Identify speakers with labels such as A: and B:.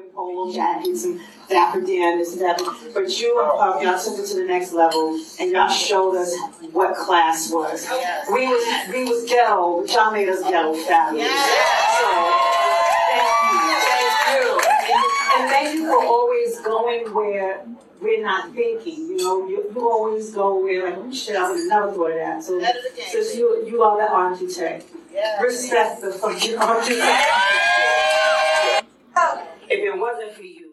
A: in polo jackets and dapper Dan, this and that. But you and Puff, y'all took it to the next level and y'all showed us what class was. We was, we was ghetto, but y'all made us ghetto fabulous. So, thank you, thank you. And, and thank you for always going where we're not thinking, you know, you, you always go where like, oh shit, I would have never thought of that. So,
B: That is a game
A: since you, you are the architect,
B: Yeah.
A: respect the fucking architect. Wasn't for you.